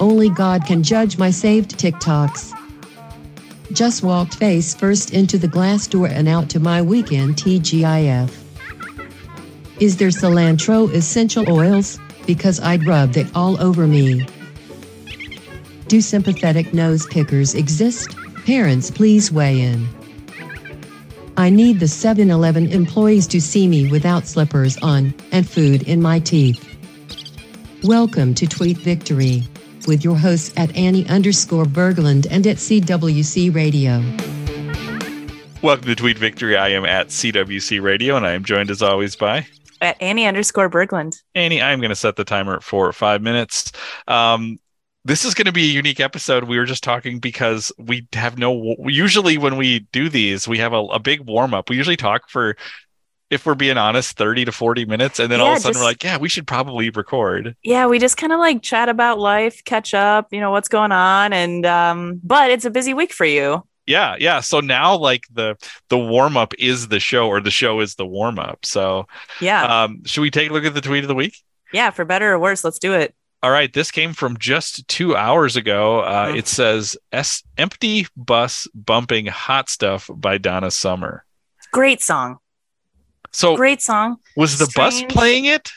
Only God can judge my saved TikToks. Just walked face first into the glass door and out to my weekend TGIF. Is there cilantro essential oils? Because I'd rub that all over me. Do sympathetic nose pickers exist? Parents, please weigh in. I need the 7 Eleven employees to see me without slippers on and food in my teeth. Welcome to Tweet Victory with your hosts at Annie underscore Berglund and at CWC Radio. Welcome to Tweet Victory. I am at CWC Radio and I am joined as always by at Annie underscore Berglund. Annie, I'm going to set the timer for five minutes. Um, this is going to be a unique episode. We were just talking because we have no. Usually, when we do these, we have a, a big warm up. We usually talk for, if we're being honest, 30 to 40 minutes. And then yeah, all of a sudden, just, we're like, yeah, we should probably record. Yeah, we just kind of like chat about life, catch up, you know, what's going on. And, um, but it's a busy week for you. Yeah, yeah. So now like the the warm up is the show or the show is the warm up. So yeah. Um, should we take a look at the tweet of the week? Yeah, for better or worse, let's do it. All right, this came from just two hours ago. Uh, mm-hmm. It says S- Empty Bus Bumping Hot Stuff by Donna Summer. Great song. So great song. Was the Strange. bus playing it?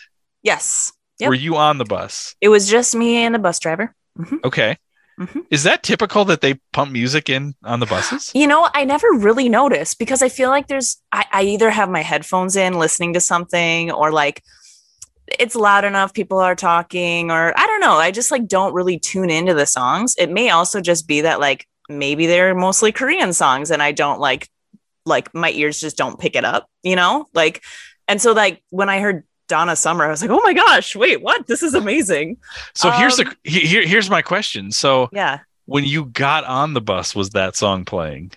Yes. Yep. Were you on the bus? It was just me and the bus driver. Mm-hmm. Okay. Mm-hmm. Is that typical that they pump music in on the buses? You know, I never really noticed because I feel like there's, I, I either have my headphones in listening to something or like it's loud enough people are talking or i don't know i just like don't really tune into the songs it may also just be that like maybe they're mostly korean songs and i don't like like my ears just don't pick it up you know like and so like when i heard donna summer i was like oh my gosh wait what this is amazing so um, here's the um, here, here's my question so yeah when you got on the bus was that song playing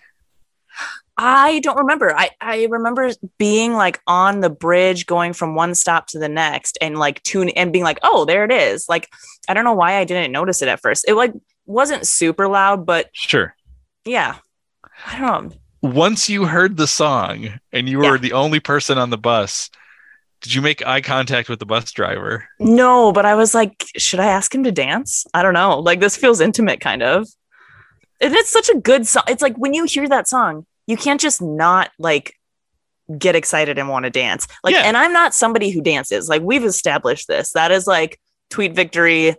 I don't remember. I, I remember being like on the bridge going from one stop to the next and like tune and being like, oh, there it is. Like, I don't know why I didn't notice it at first. It like wasn't super loud, but sure. Yeah. I don't know. Once you heard the song and you were yeah. the only person on the bus, did you make eye contact with the bus driver? No, but I was like, should I ask him to dance? I don't know. Like this feels intimate kind of. And it's such a good song. It's like when you hear that song, you can't just not like get excited and want to dance. Like, yeah. and I'm not somebody who dances. Like, we've established this. That is like tweet victory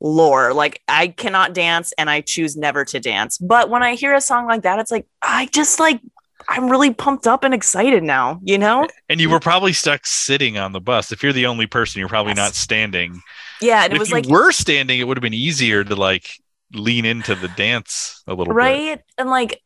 lore. Like, I cannot dance and I choose never to dance. But when I hear a song like that, it's like, I just like, I'm really pumped up and excited now, you know? And you were probably stuck sitting on the bus. If you're the only person, you're probably yes. not standing. Yeah. And it was if like, you were standing, it would have been easier to like lean into the dance a little right? Bit. And like,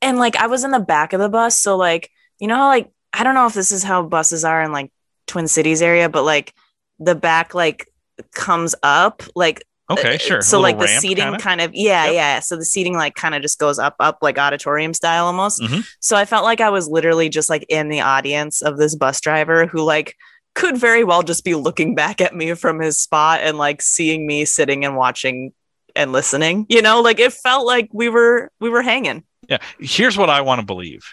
and like I was in the back of the bus, so like you know how like I don't know if this is how buses are in like Twin Cities area, but like the back like comes up like okay sure so like the seating kinda? kind of yeah yep. yeah so the seating like kind of just goes up up like auditorium style almost mm-hmm. so i felt like i was literally just like in the audience of this bus driver who like could very well just be looking back at me from his spot and like seeing me sitting and watching and listening you know like it felt like we were we were hanging yeah. Here's what I want to believe.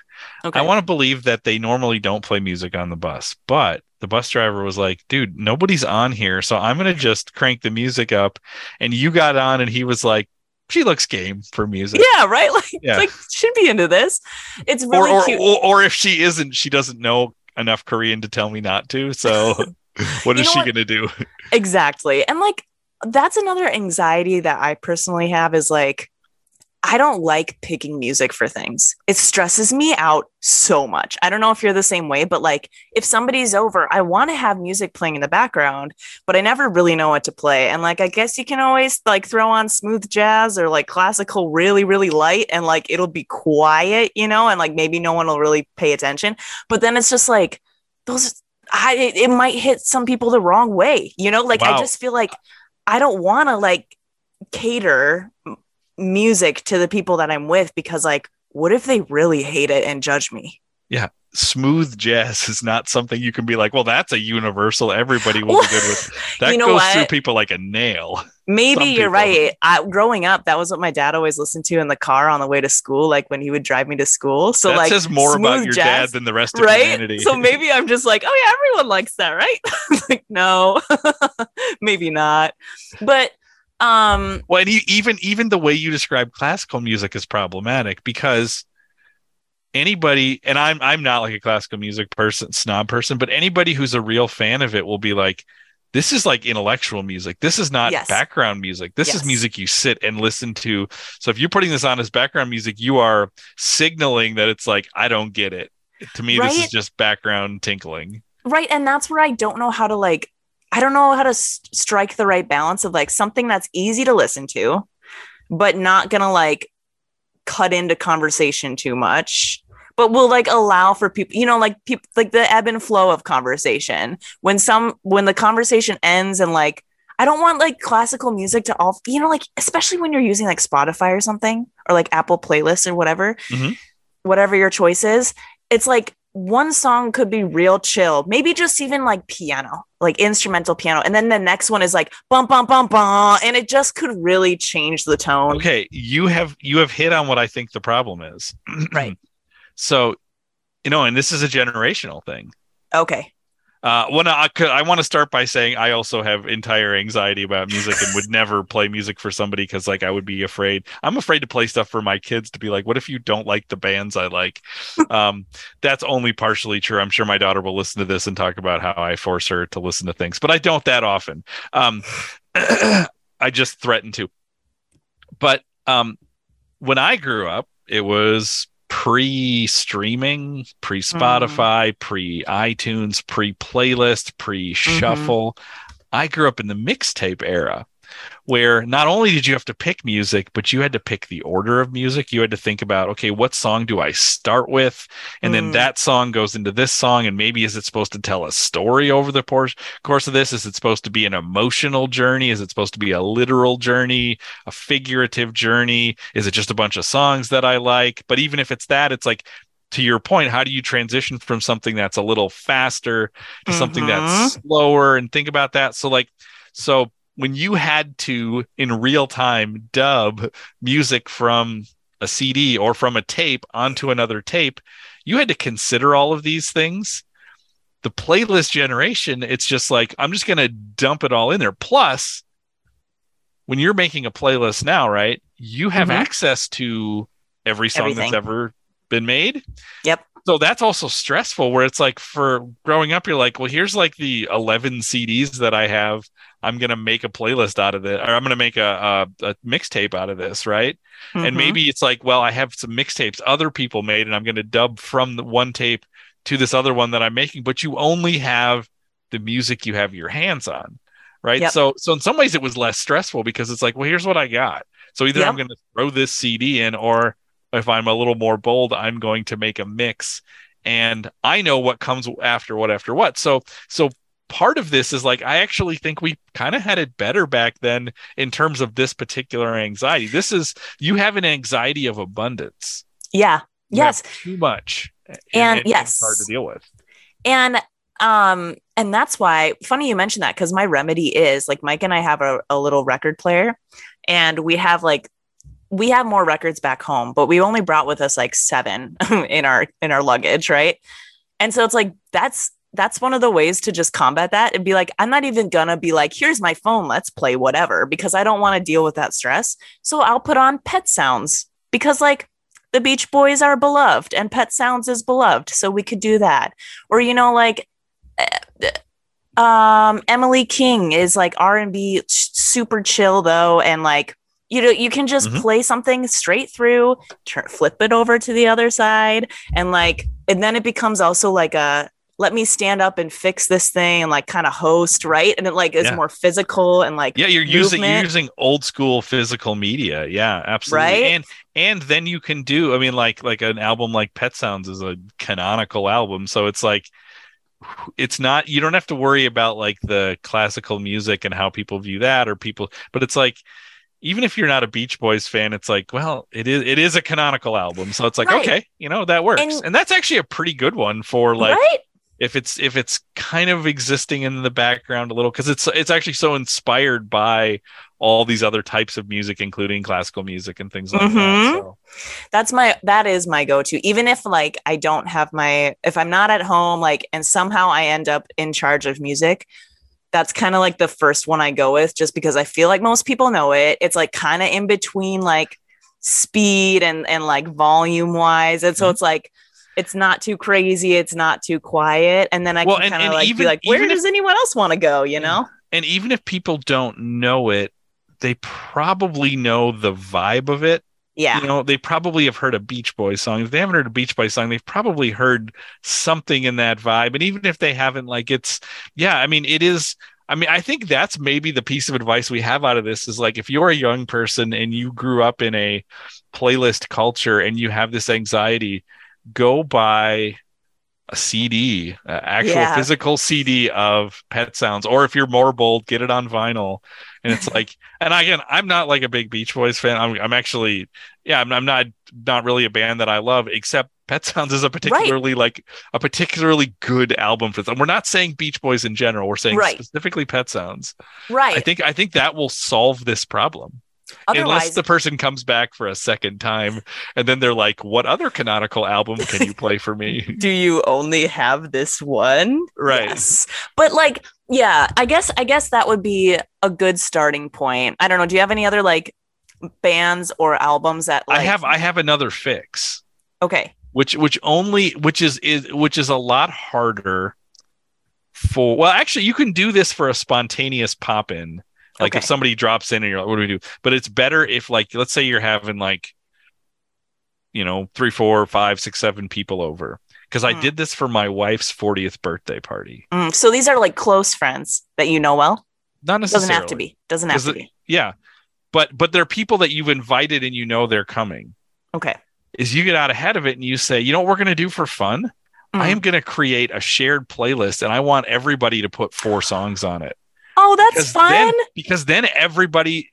Okay. I want to believe that they normally don't play music on the bus, but the bus driver was like, dude, nobody's on here. So I'm going to just crank the music up. And you got on, and he was like, she looks game for music. Yeah, right. Like, yeah. like should be into this. It's really or, or, cute. Or, or, if she isn't, she doesn't know enough Korean to tell me not to. So what is she what? gonna do? Exactly. And like that's another anxiety that I personally have is like I don't like picking music for things. It stresses me out so much. I don't know if you're the same way, but like if somebody's over, I want to have music playing in the background, but I never really know what to play. And like I guess you can always like throw on smooth jazz or like classical really really light and like it'll be quiet, you know, and like maybe no one will really pay attention. But then it's just like those I it, it might hit some people the wrong way, you know? Like wow. I just feel like I don't want to like cater music to the people that I'm with because like what if they really hate it and judge me? Yeah. smooth jazz is not something you can be like, well, that's a universal. Everybody will be good with. That You know goes what? through people like a nail. Maybe Some you're people. right. I, growing up, that was what my dad always listened to in the car on the way to school, like when he would drive me to school. So that like says more about your jazz, dad than the rest of right? humanity. So maybe I'm just like, oh yeah, everyone likes that, right? like no, maybe not. But um, Well, and you, even even the way you describe classical music is problematic because anybody, and I'm I'm not like a classical music person, snob person, but anybody who's a real fan of it will be like, this is like intellectual music. This is not Yes. background music. This is music you sit and listen to. So if you're putting this on as background music, you are signaling that it's like I don't get it. To me, this is just background tinkling. right, and that's where I don't know how to like. I don't know how to strike the right balance of like something that's easy to listen to, but not gonna like cut into conversation too much but will like allow for people you know like people like the ebb and flow of conversation when some when the conversation ends and like i don't want like classical music to all you know like especially when you're using like spotify or something or like apple playlists or whatever Mhm. whatever your choice is it's like one song could be real chill maybe just even like piano like instrumental piano and then the next one is like bum bum bum bum and it just could really change the tone Okay, you have you have hit on what I think the problem is. Right. So, you know, and this is a generational thing. okay Uh, when I, I want to start by saying I also have entire anxiety about music and would never play music for somebody because like I would be afraid. I'm afraid to play stuff for my kids to be like, what if you don't like the bands I like? um, that's only partially true. I'm sure my daughter will listen to this and talk about how I force her to listen to things, but I don't that often. Um, I just threaten to. But um, when I grew up, it was pre-streaming, mm. pre-Spotify, pre-iTunes, pre-playlist, pre-shuffle. Mm-hmm. I grew up in the mixtape era where not only did you have to pick music, but you had to pick the order of music. You had to think about, okay, what song do I start with? And then Mm. that song goes into this song. And maybe is it supposed to tell a story over the course, course of this? Is it supposed to be an emotional journey? Is it supposed to be a literal journey, a figurative journey? Is it just a bunch of songs that I like? But even if it's that, it's like, to your point, how do you transition from something that's a little faster to something that's slower and think about that? So, like, so when you had to in real time dub music from a CD or from a tape onto another tape, you had to consider all of these things. The playlist generation, it's just like, I'm just going to dump it all in there. Plus, when you're making a playlist now, right, you have Mhm. access to every song Everything. that's ever been made. Yep. So that's also stressful where it's like for growing up, you're like, well, here's like the 11 CDs that I have. I'm going to make a playlist out of it, or I'm going to make a, a, a mixtape out of this, right? And Mhm. maybe it's like, well, I have some mixtapes other people made, and I'm going to dub from the one tape to this other one that I'm making, but you only have the music you have your hands on, right? Yep. So, so in some ways, it was less stressful because it's like, well, here's what I got. So either I'm going to throw this CD in, or if I'm a little more bold, I'm going to make a mix, and I know what comes after what after what. So, so part of this is like I actually think we kind of had it better back then in terms of this particular anxiety. This is you have an anxiety of abundance. yeah You yes too much, And it's yes. hard to deal with. and um and that's why funny you mentioned that because my remedy is like mike and i have a, a little record player and we have like we have more records back home but we only brought with us like seven in our in our luggage right? And so it's like that's that's one of the ways to just combat that and be like i'm not even gonna be like here's my phone let's play whatever because i don't want to deal with that stress. So i'll put on pet sounds because like the beach boys are beloved and pet sounds is beloved so we could do that. Or you know like uh, um emily king is like r&b super chill though and like you know you can just Mhm. play something straight through turn, flip it over to the other side and like and then it becomes also like a let me stand up and fix this thing and like kind of host right and it like is Yeah. more physical and like Yeah, you're using you're using old school physical media. Yeah, absolutely. Right? And and then you can do. I mean, like like an album like Pet Sounds is a canonical album, so it's like it's not you don't have to worry about like the classical music and how people view that or people but it's like even if you're not a Beach Boys fan, it's like, well, it is it is a canonical album, so it's like, Right. okay, you know, that works, And- and, that's actually a pretty good one for like right? if it's if it's kind of existing in the background a little because it's it's actually so inspired by all these other types of music, including classical music and things like Mhm. that. So. That's my that is my go-to. Even if like I don't have my if I'm not at home, like and somehow I end up in charge of music, that's kind of like the first one I go with just because I feel like most people know it. It's like kind of in between like speed and and like volume wise. And so Mhm. it's like it's not too crazy, it's not too quiet. And then I Well, can kind of like even- be like, where even if- does anyone else want to go? You know? and even if people don't know it, they probably know the vibe of it. Yeah. You know, they probably have heard a Beach Boys song. If they haven't heard a Beach Boys song, they've probably heard something in that vibe. And even if they haven't, like it's yeah, I mean, it is. I mean, I think that's maybe the piece of advice we have out of this is like if you're a young person and you grew up in a playlist culture and you have this anxiety, go buy a CD, uh, actual Yeah. physical CD of Pet Sounds, or if you're more bold, get it on vinyl. And it's like, and again, I'm not like a big Beach Boys fan. I'm, I'm actually, yeah, I'm, I'm not not really a band that I love, except Pet Sounds is a particularly like a particularly good album for them. We're not saying Beach Boys in general. We're saying Right. specifically Pet Sounds. Right. I think I think that will solve this problem. Unless the person comes back for a second time and then they're like, "What other canonical album can you play for me?" do you only have this one? Right. Yes. But like, yeah, I guess I guess that would be a good starting point. I don't know. Do you have any other like bands or albums that like I have I have another fix, okay. which which only which is, is which is a lot harder for. Well, actually, you can do this for a spontaneous pop in. Like if somebody drops in and you're like, "What do we do?" But it's better if like let's say you're having like, you know, three, four, five, six, seven people over. Because I Hmm. did this for my wife's 40th birthday party. Mm, so these are like close friends that you know well. Not necessarily. Doesn't have to be. Doesn't have to be. Yeah. But but they're people that you've invited and you know they're coming. Okay. Is you get out ahead of it and you say, you know what we're gonna do for fun? I Mm. am gonna create a shared playlist and I want everybody to put four songs on it. Oh, that's Because fun. then because then everybody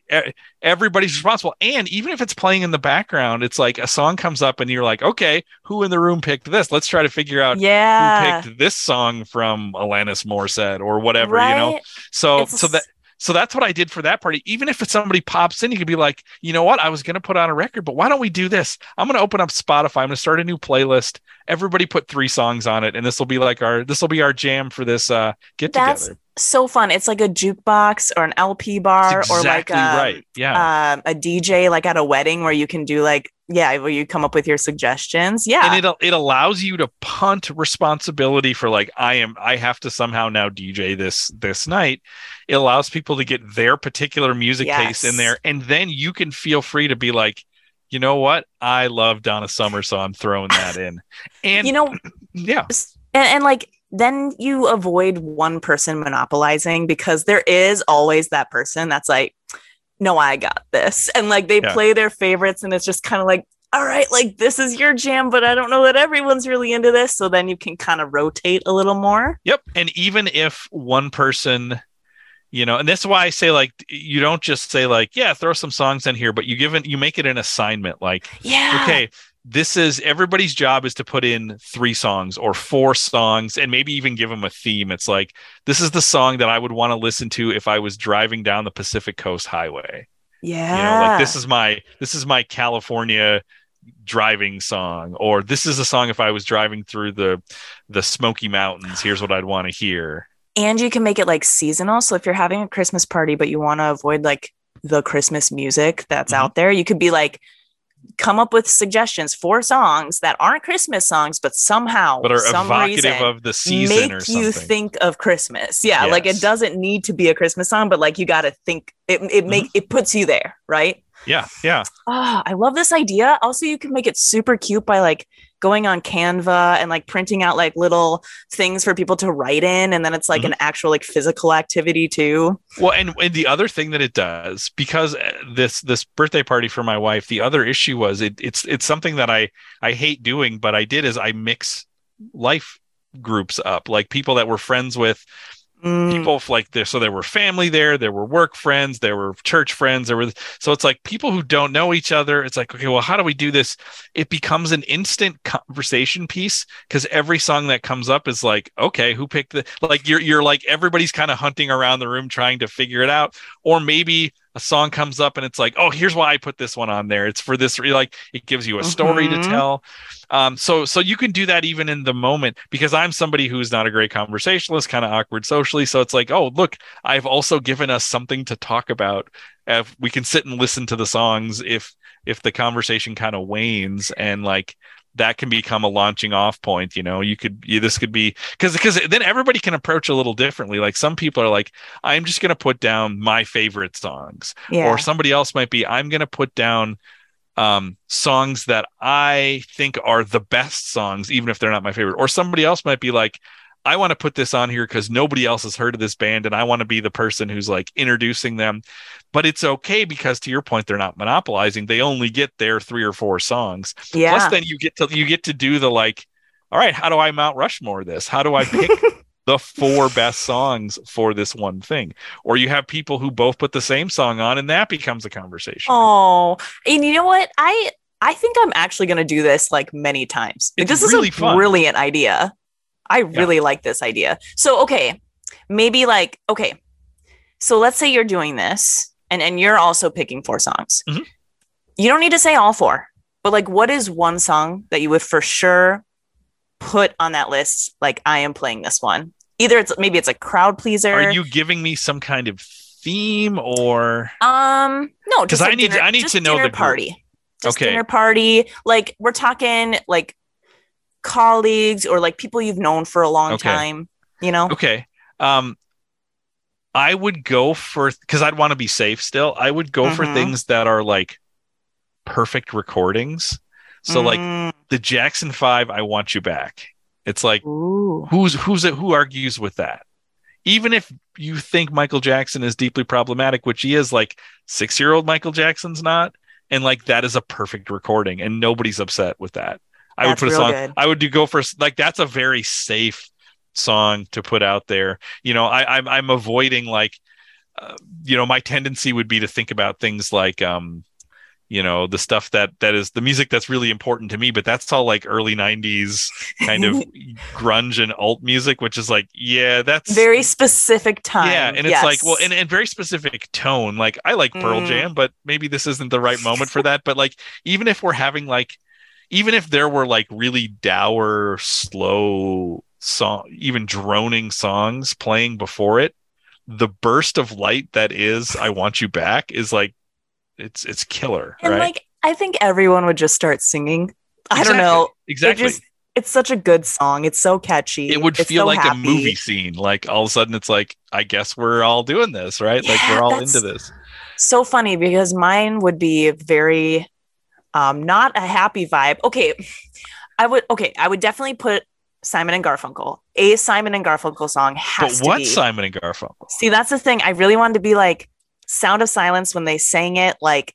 everybody's responsible. And even if it's playing in the background, it's like a song comes up and you're like, okay, who in the room picked this? Let's try to figure out yeah. who picked this song from Alanis Morissette or whatever, you know. So It's so that so that's what I did for that party. Even if it's somebody pops in, you could be like, you know what? I was going to put on a record, but why don't we do this? I'm going to open up Spotify. I'm going to start a new playlist. Everybody put three songs on it, and this will be like our this will be our jam for this uh, get That's together. so fun. It's like a jukebox or an LP bar or like exactly um, right. Yeah. um, a DJ like at a wedding where you can do like yeah where you come up with your suggestions. Yeah. and it it allows you to punt responsibility for like I am I have to somehow now DJ this this night. It allows people to get their particular music taste in there, and then you can feel free to be like, you know what, I love Donna Summer, so I'm throwing that in. And you know yeah, and, and like then you avoid one person monopolizing because there is always that person that's like no i got this and like they Yeah. play their favorites and it's just kind of like all right like this is your jam but i don't know that everyone's really into this so then you can kind of rotate a little more Yep. And even if one person, you know, and that's why I say like you don't just say like, yeah, throw some songs in here, but you give it you make it an assignment. Like, yeah okay, this is everybody's job is to put in three songs or four songs and maybe even give them a theme. It's like this is the song that I would want to listen to if I was driving down the Pacific Coast Highway. yeah You know, like this is my this is my California driving song or this is a song if I was driving through the the Smoky Mountains, here's what I'd want to hear. and you can make it like seasonal so if you're having a christmas party but you want to avoid like the christmas music that's Mhm. out there you could be like come up with suggestions for songs that aren't christmas songs but somehow but are some evocative reason, of the season make or something. you think of christmas yeah like it doesn't need to be a christmas song but like you got to think it, it make Mm-hmm. it puts you there right yeah, yeah. Oh, I love this idea. Also, you can make it super cute by like going on Canva and like printing out like little things for people to write in. And then it's like Mhm. an actual like physical activity too. Well, and, and the other thing that it does, because uh, this this birthday party for my wife, the other issue was it, it's it's something that I I hate doing, but I did is I mix life groups up, like people that we're friends with Mm, people like there so there were family there there were work friends there were church friends there were so it's like people who don't know each other it's like okay well how do we do this? It becomes an instant conversation piece because every song that comes up is like okay who picked the like you're you're like everybody's kind of hunting around the room trying to figure it out or maybe a song comes up and it's like oh here's why i put this one on there it's for this like it gives you a story Mhm. to tell um, so so you can do that even in the moment because I'm somebody who's not a great conversationalist, kind of awkward socially. So it's like, oh look, I've also given us something to talk about. If we can sit and listen to the songs if if the conversation kind of wanes and like that can become a launching off point you know? You could you, this could be because because then everybody can approach a little differently. Like some people are like i'm just going to put down my favorite songs. Yeah. or somebody else might be i'm going to put down um, songs that i think are the best songs even if they're not my favorite. Or somebody else might be like i want to put this on here because nobody else has heard of this band and i want to be the person who's like introducing them but it's okay because to your point they're not monopolizing they only get their three or four songs yeah. plus then you get to you get to do the like all right how do i mount rushmore this how do i pick the four best songs for this one thing. Or you have people who both put the same song on and that becomes a conversation. Oh, and you know what? I I think I'm actually going to do this like many times. Like, It's this really is a fun. brilliant idea. I really like this idea. So, okay, maybe like okay. So let's say you're doing this and and you're also picking four songs. Mhm. You don't need to say all four. But like what is one song that you would for sure put on that list like I am playing this one? Either it's maybe it's a crowd pleaser. Are you giving me some kind of theme or Um, no, 'Cause just I need- dinner- I need to know the group. party. Just Okay. dinner party. Like we're talking like colleagues or like people you've known for a long Okay. time. You know? okay. Um I would go for because I'd want to be safe still. I would go for Mhm. things that are like perfect recordings. So like Mm, the Jackson 5 I want you back. It's like ooh. who's who's it who argues with that even if you think michael jackson is deeply problematic which he is like six year old michael jackson's not and like that is a perfect recording and nobody's upset with that i would put a song good. i would do go for like that's a very safe song to put out there you know i i'm, I'm avoiding like uh, you know my tendency would be to think about things like um you know the stuff that that is the music that's really important to me but that's all like early 90s kind of grunge and alt music which is like yeah that's Very specific time. yeah and it's Yes. like well and, and very specific tone like i like pearl Mm. jam but maybe this isn't the right moment for that but like even if we're having like even if there were like really dour slow song even droning songs playing before it the burst of light that is i want you back is like it's it's killer and right like I think everyone would just start singing. I don't know. exactly It just it's such a good song. It's so catchy. it would It's feel so like happy. a movie scene like all of a sudden it's like i guess we're all doing this right like we're all into this so funny because mine would be very um not a happy vibe. Okay i would okay i would definitely put simon and garfunkel. A simon and garfunkel song but has to what be simon and garfunkel? See that's the thing. I really wanted to be like sound of silence when they sang it like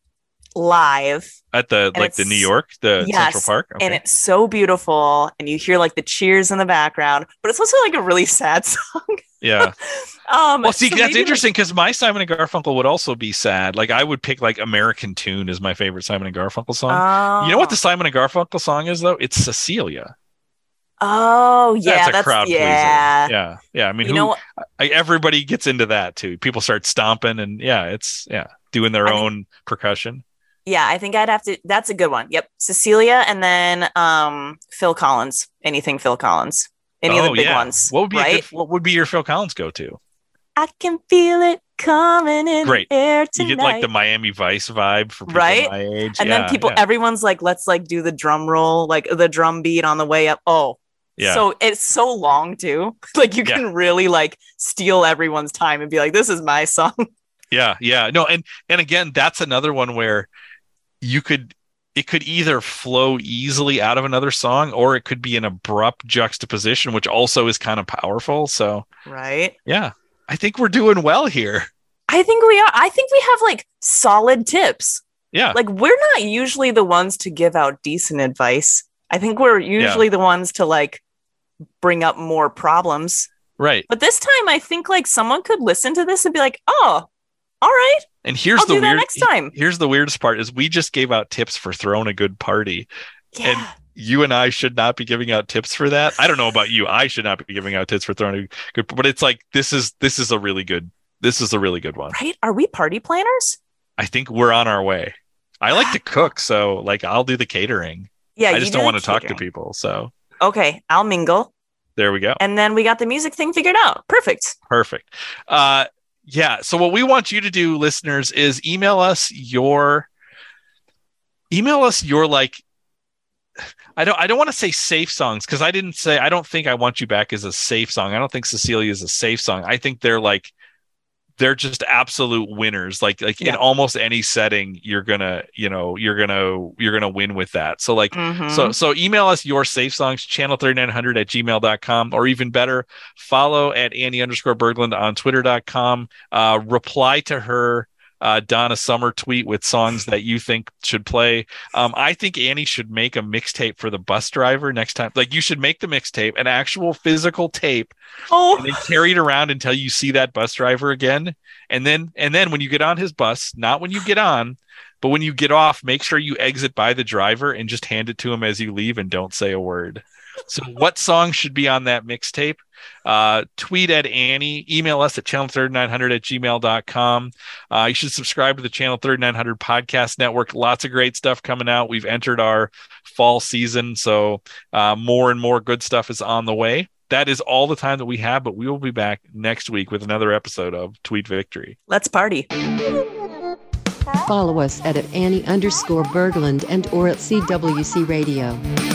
live. At the And like the new york the Yes, central park okay. and it's so beautiful and you hear like the cheers in the background but it's also like a really sad song. Yeah. Um well see so that's interesting because my simon and garfunkel would also be sad. Like i would pick like american tune is my favorite simon and garfunkel song. You know what the Oh. simon and garfunkel song is though? It's cecilia. Oh yeah that's a that's, crowd yeah pleaser. yeah. Yeah i mean you who, know what? I, everybody gets into that too. People start stomping and yeah it's yeah doing their I think- own percussion Yeah, I think I'd have to. That's a good one. Yep, Cecilia, and then um Phil Collins. Anything Phil Collins. Any of the Oh, big yeah. ones. What would be right? good, what would be your Phil Collins go to? I can feel it coming in Great. the air too. You get like the Miami Vice vibe for people Right? my age. and yeah, then people, yeah, everyone's like, let's like do the drum roll, like the drum beat on the way up. Oh, yeah. so it's so long too. Like you Yeah. can really like steal everyone's time and be like, this is my song. Yeah, yeah. No, and and again, that's another one where you could it could either flow easily out of another song or it could be an abrupt juxtaposition, which also is kind of powerful. So right. yeah, I think we're doing well here. I think we are. I think we have like solid tips. Yeah. like we're not usually the ones to give out decent advice. I think we're usually the ones to like bring up more problems. Right. But this time, I think like someone could listen to this and be like, "Oh, all right, And here's I'll the weird next time." Here's the weirdest part is we just gave out tips for throwing a good party. Yeah, You and I should not be giving out tips for that. I don't know about you. I should not be giving out tips for throwing a good but it's like this is this is a really good this is a really good one. right. Are we party planners? I think we're on our way. I like to cook, so like I'll do the catering. Yeah, I just do don't want to talk to people. So Okay, I'll mingle, there we go. and then we got the music thing figured out. Perfect. Perfect. Uh yeah, so what we want you to do listeners is email us your email us your like I don't I don't want to say safe songs cuz I didn't say I don't think I want you back as a safe song. I don't think Cecilia is a safe song. I think they're like they're just absolute winners like like in almost any setting you're going to, you know, you're to you're to win with that. So like Mhm. so so email us your safe songs, channel3900 at gmail.com, or even better, follow at Annie underscore Berglund on twitter.com. Uh, reply to her uh, Donna Summer tweet with songs that you think should play. Um, I think Annie should make a mixtape for the bus driver next time. Like you should make the mixtape, an actual physical tape, oh, and then carry it around until you see that bus driver again. And then and then when you get on his bus, not when you get on, but when you get off, make sure you exit by the driver and just hand it to him as you leave and don't say a word. So what song should be on that mixtape? Uh, tweet at Annie, email us at channel3900 at gmail.com. Uh, you should subscribe to the Channel 3900 podcast network. Lots of great stuff coming out. We've entered our fall season, so uh, more and more good stuff is on the way. That is all the time that we have, but we will be back next week with another episode of Tweet Victory. let's party. Follow us at, at Annie underscore Berglund and or at CWC Radio.